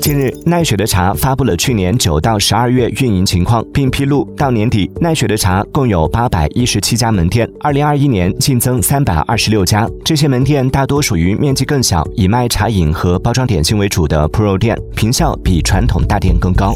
近日，奈雪的茶发布了去年九到十二月运营情况，并披露到年底，奈雪的茶共有八百一十七家门店，二零二一年净增三百二十六家。这些门店大多属于面积更小、以卖茶饮和包装点心为主的 Pro 店，坪效比传统大店更高。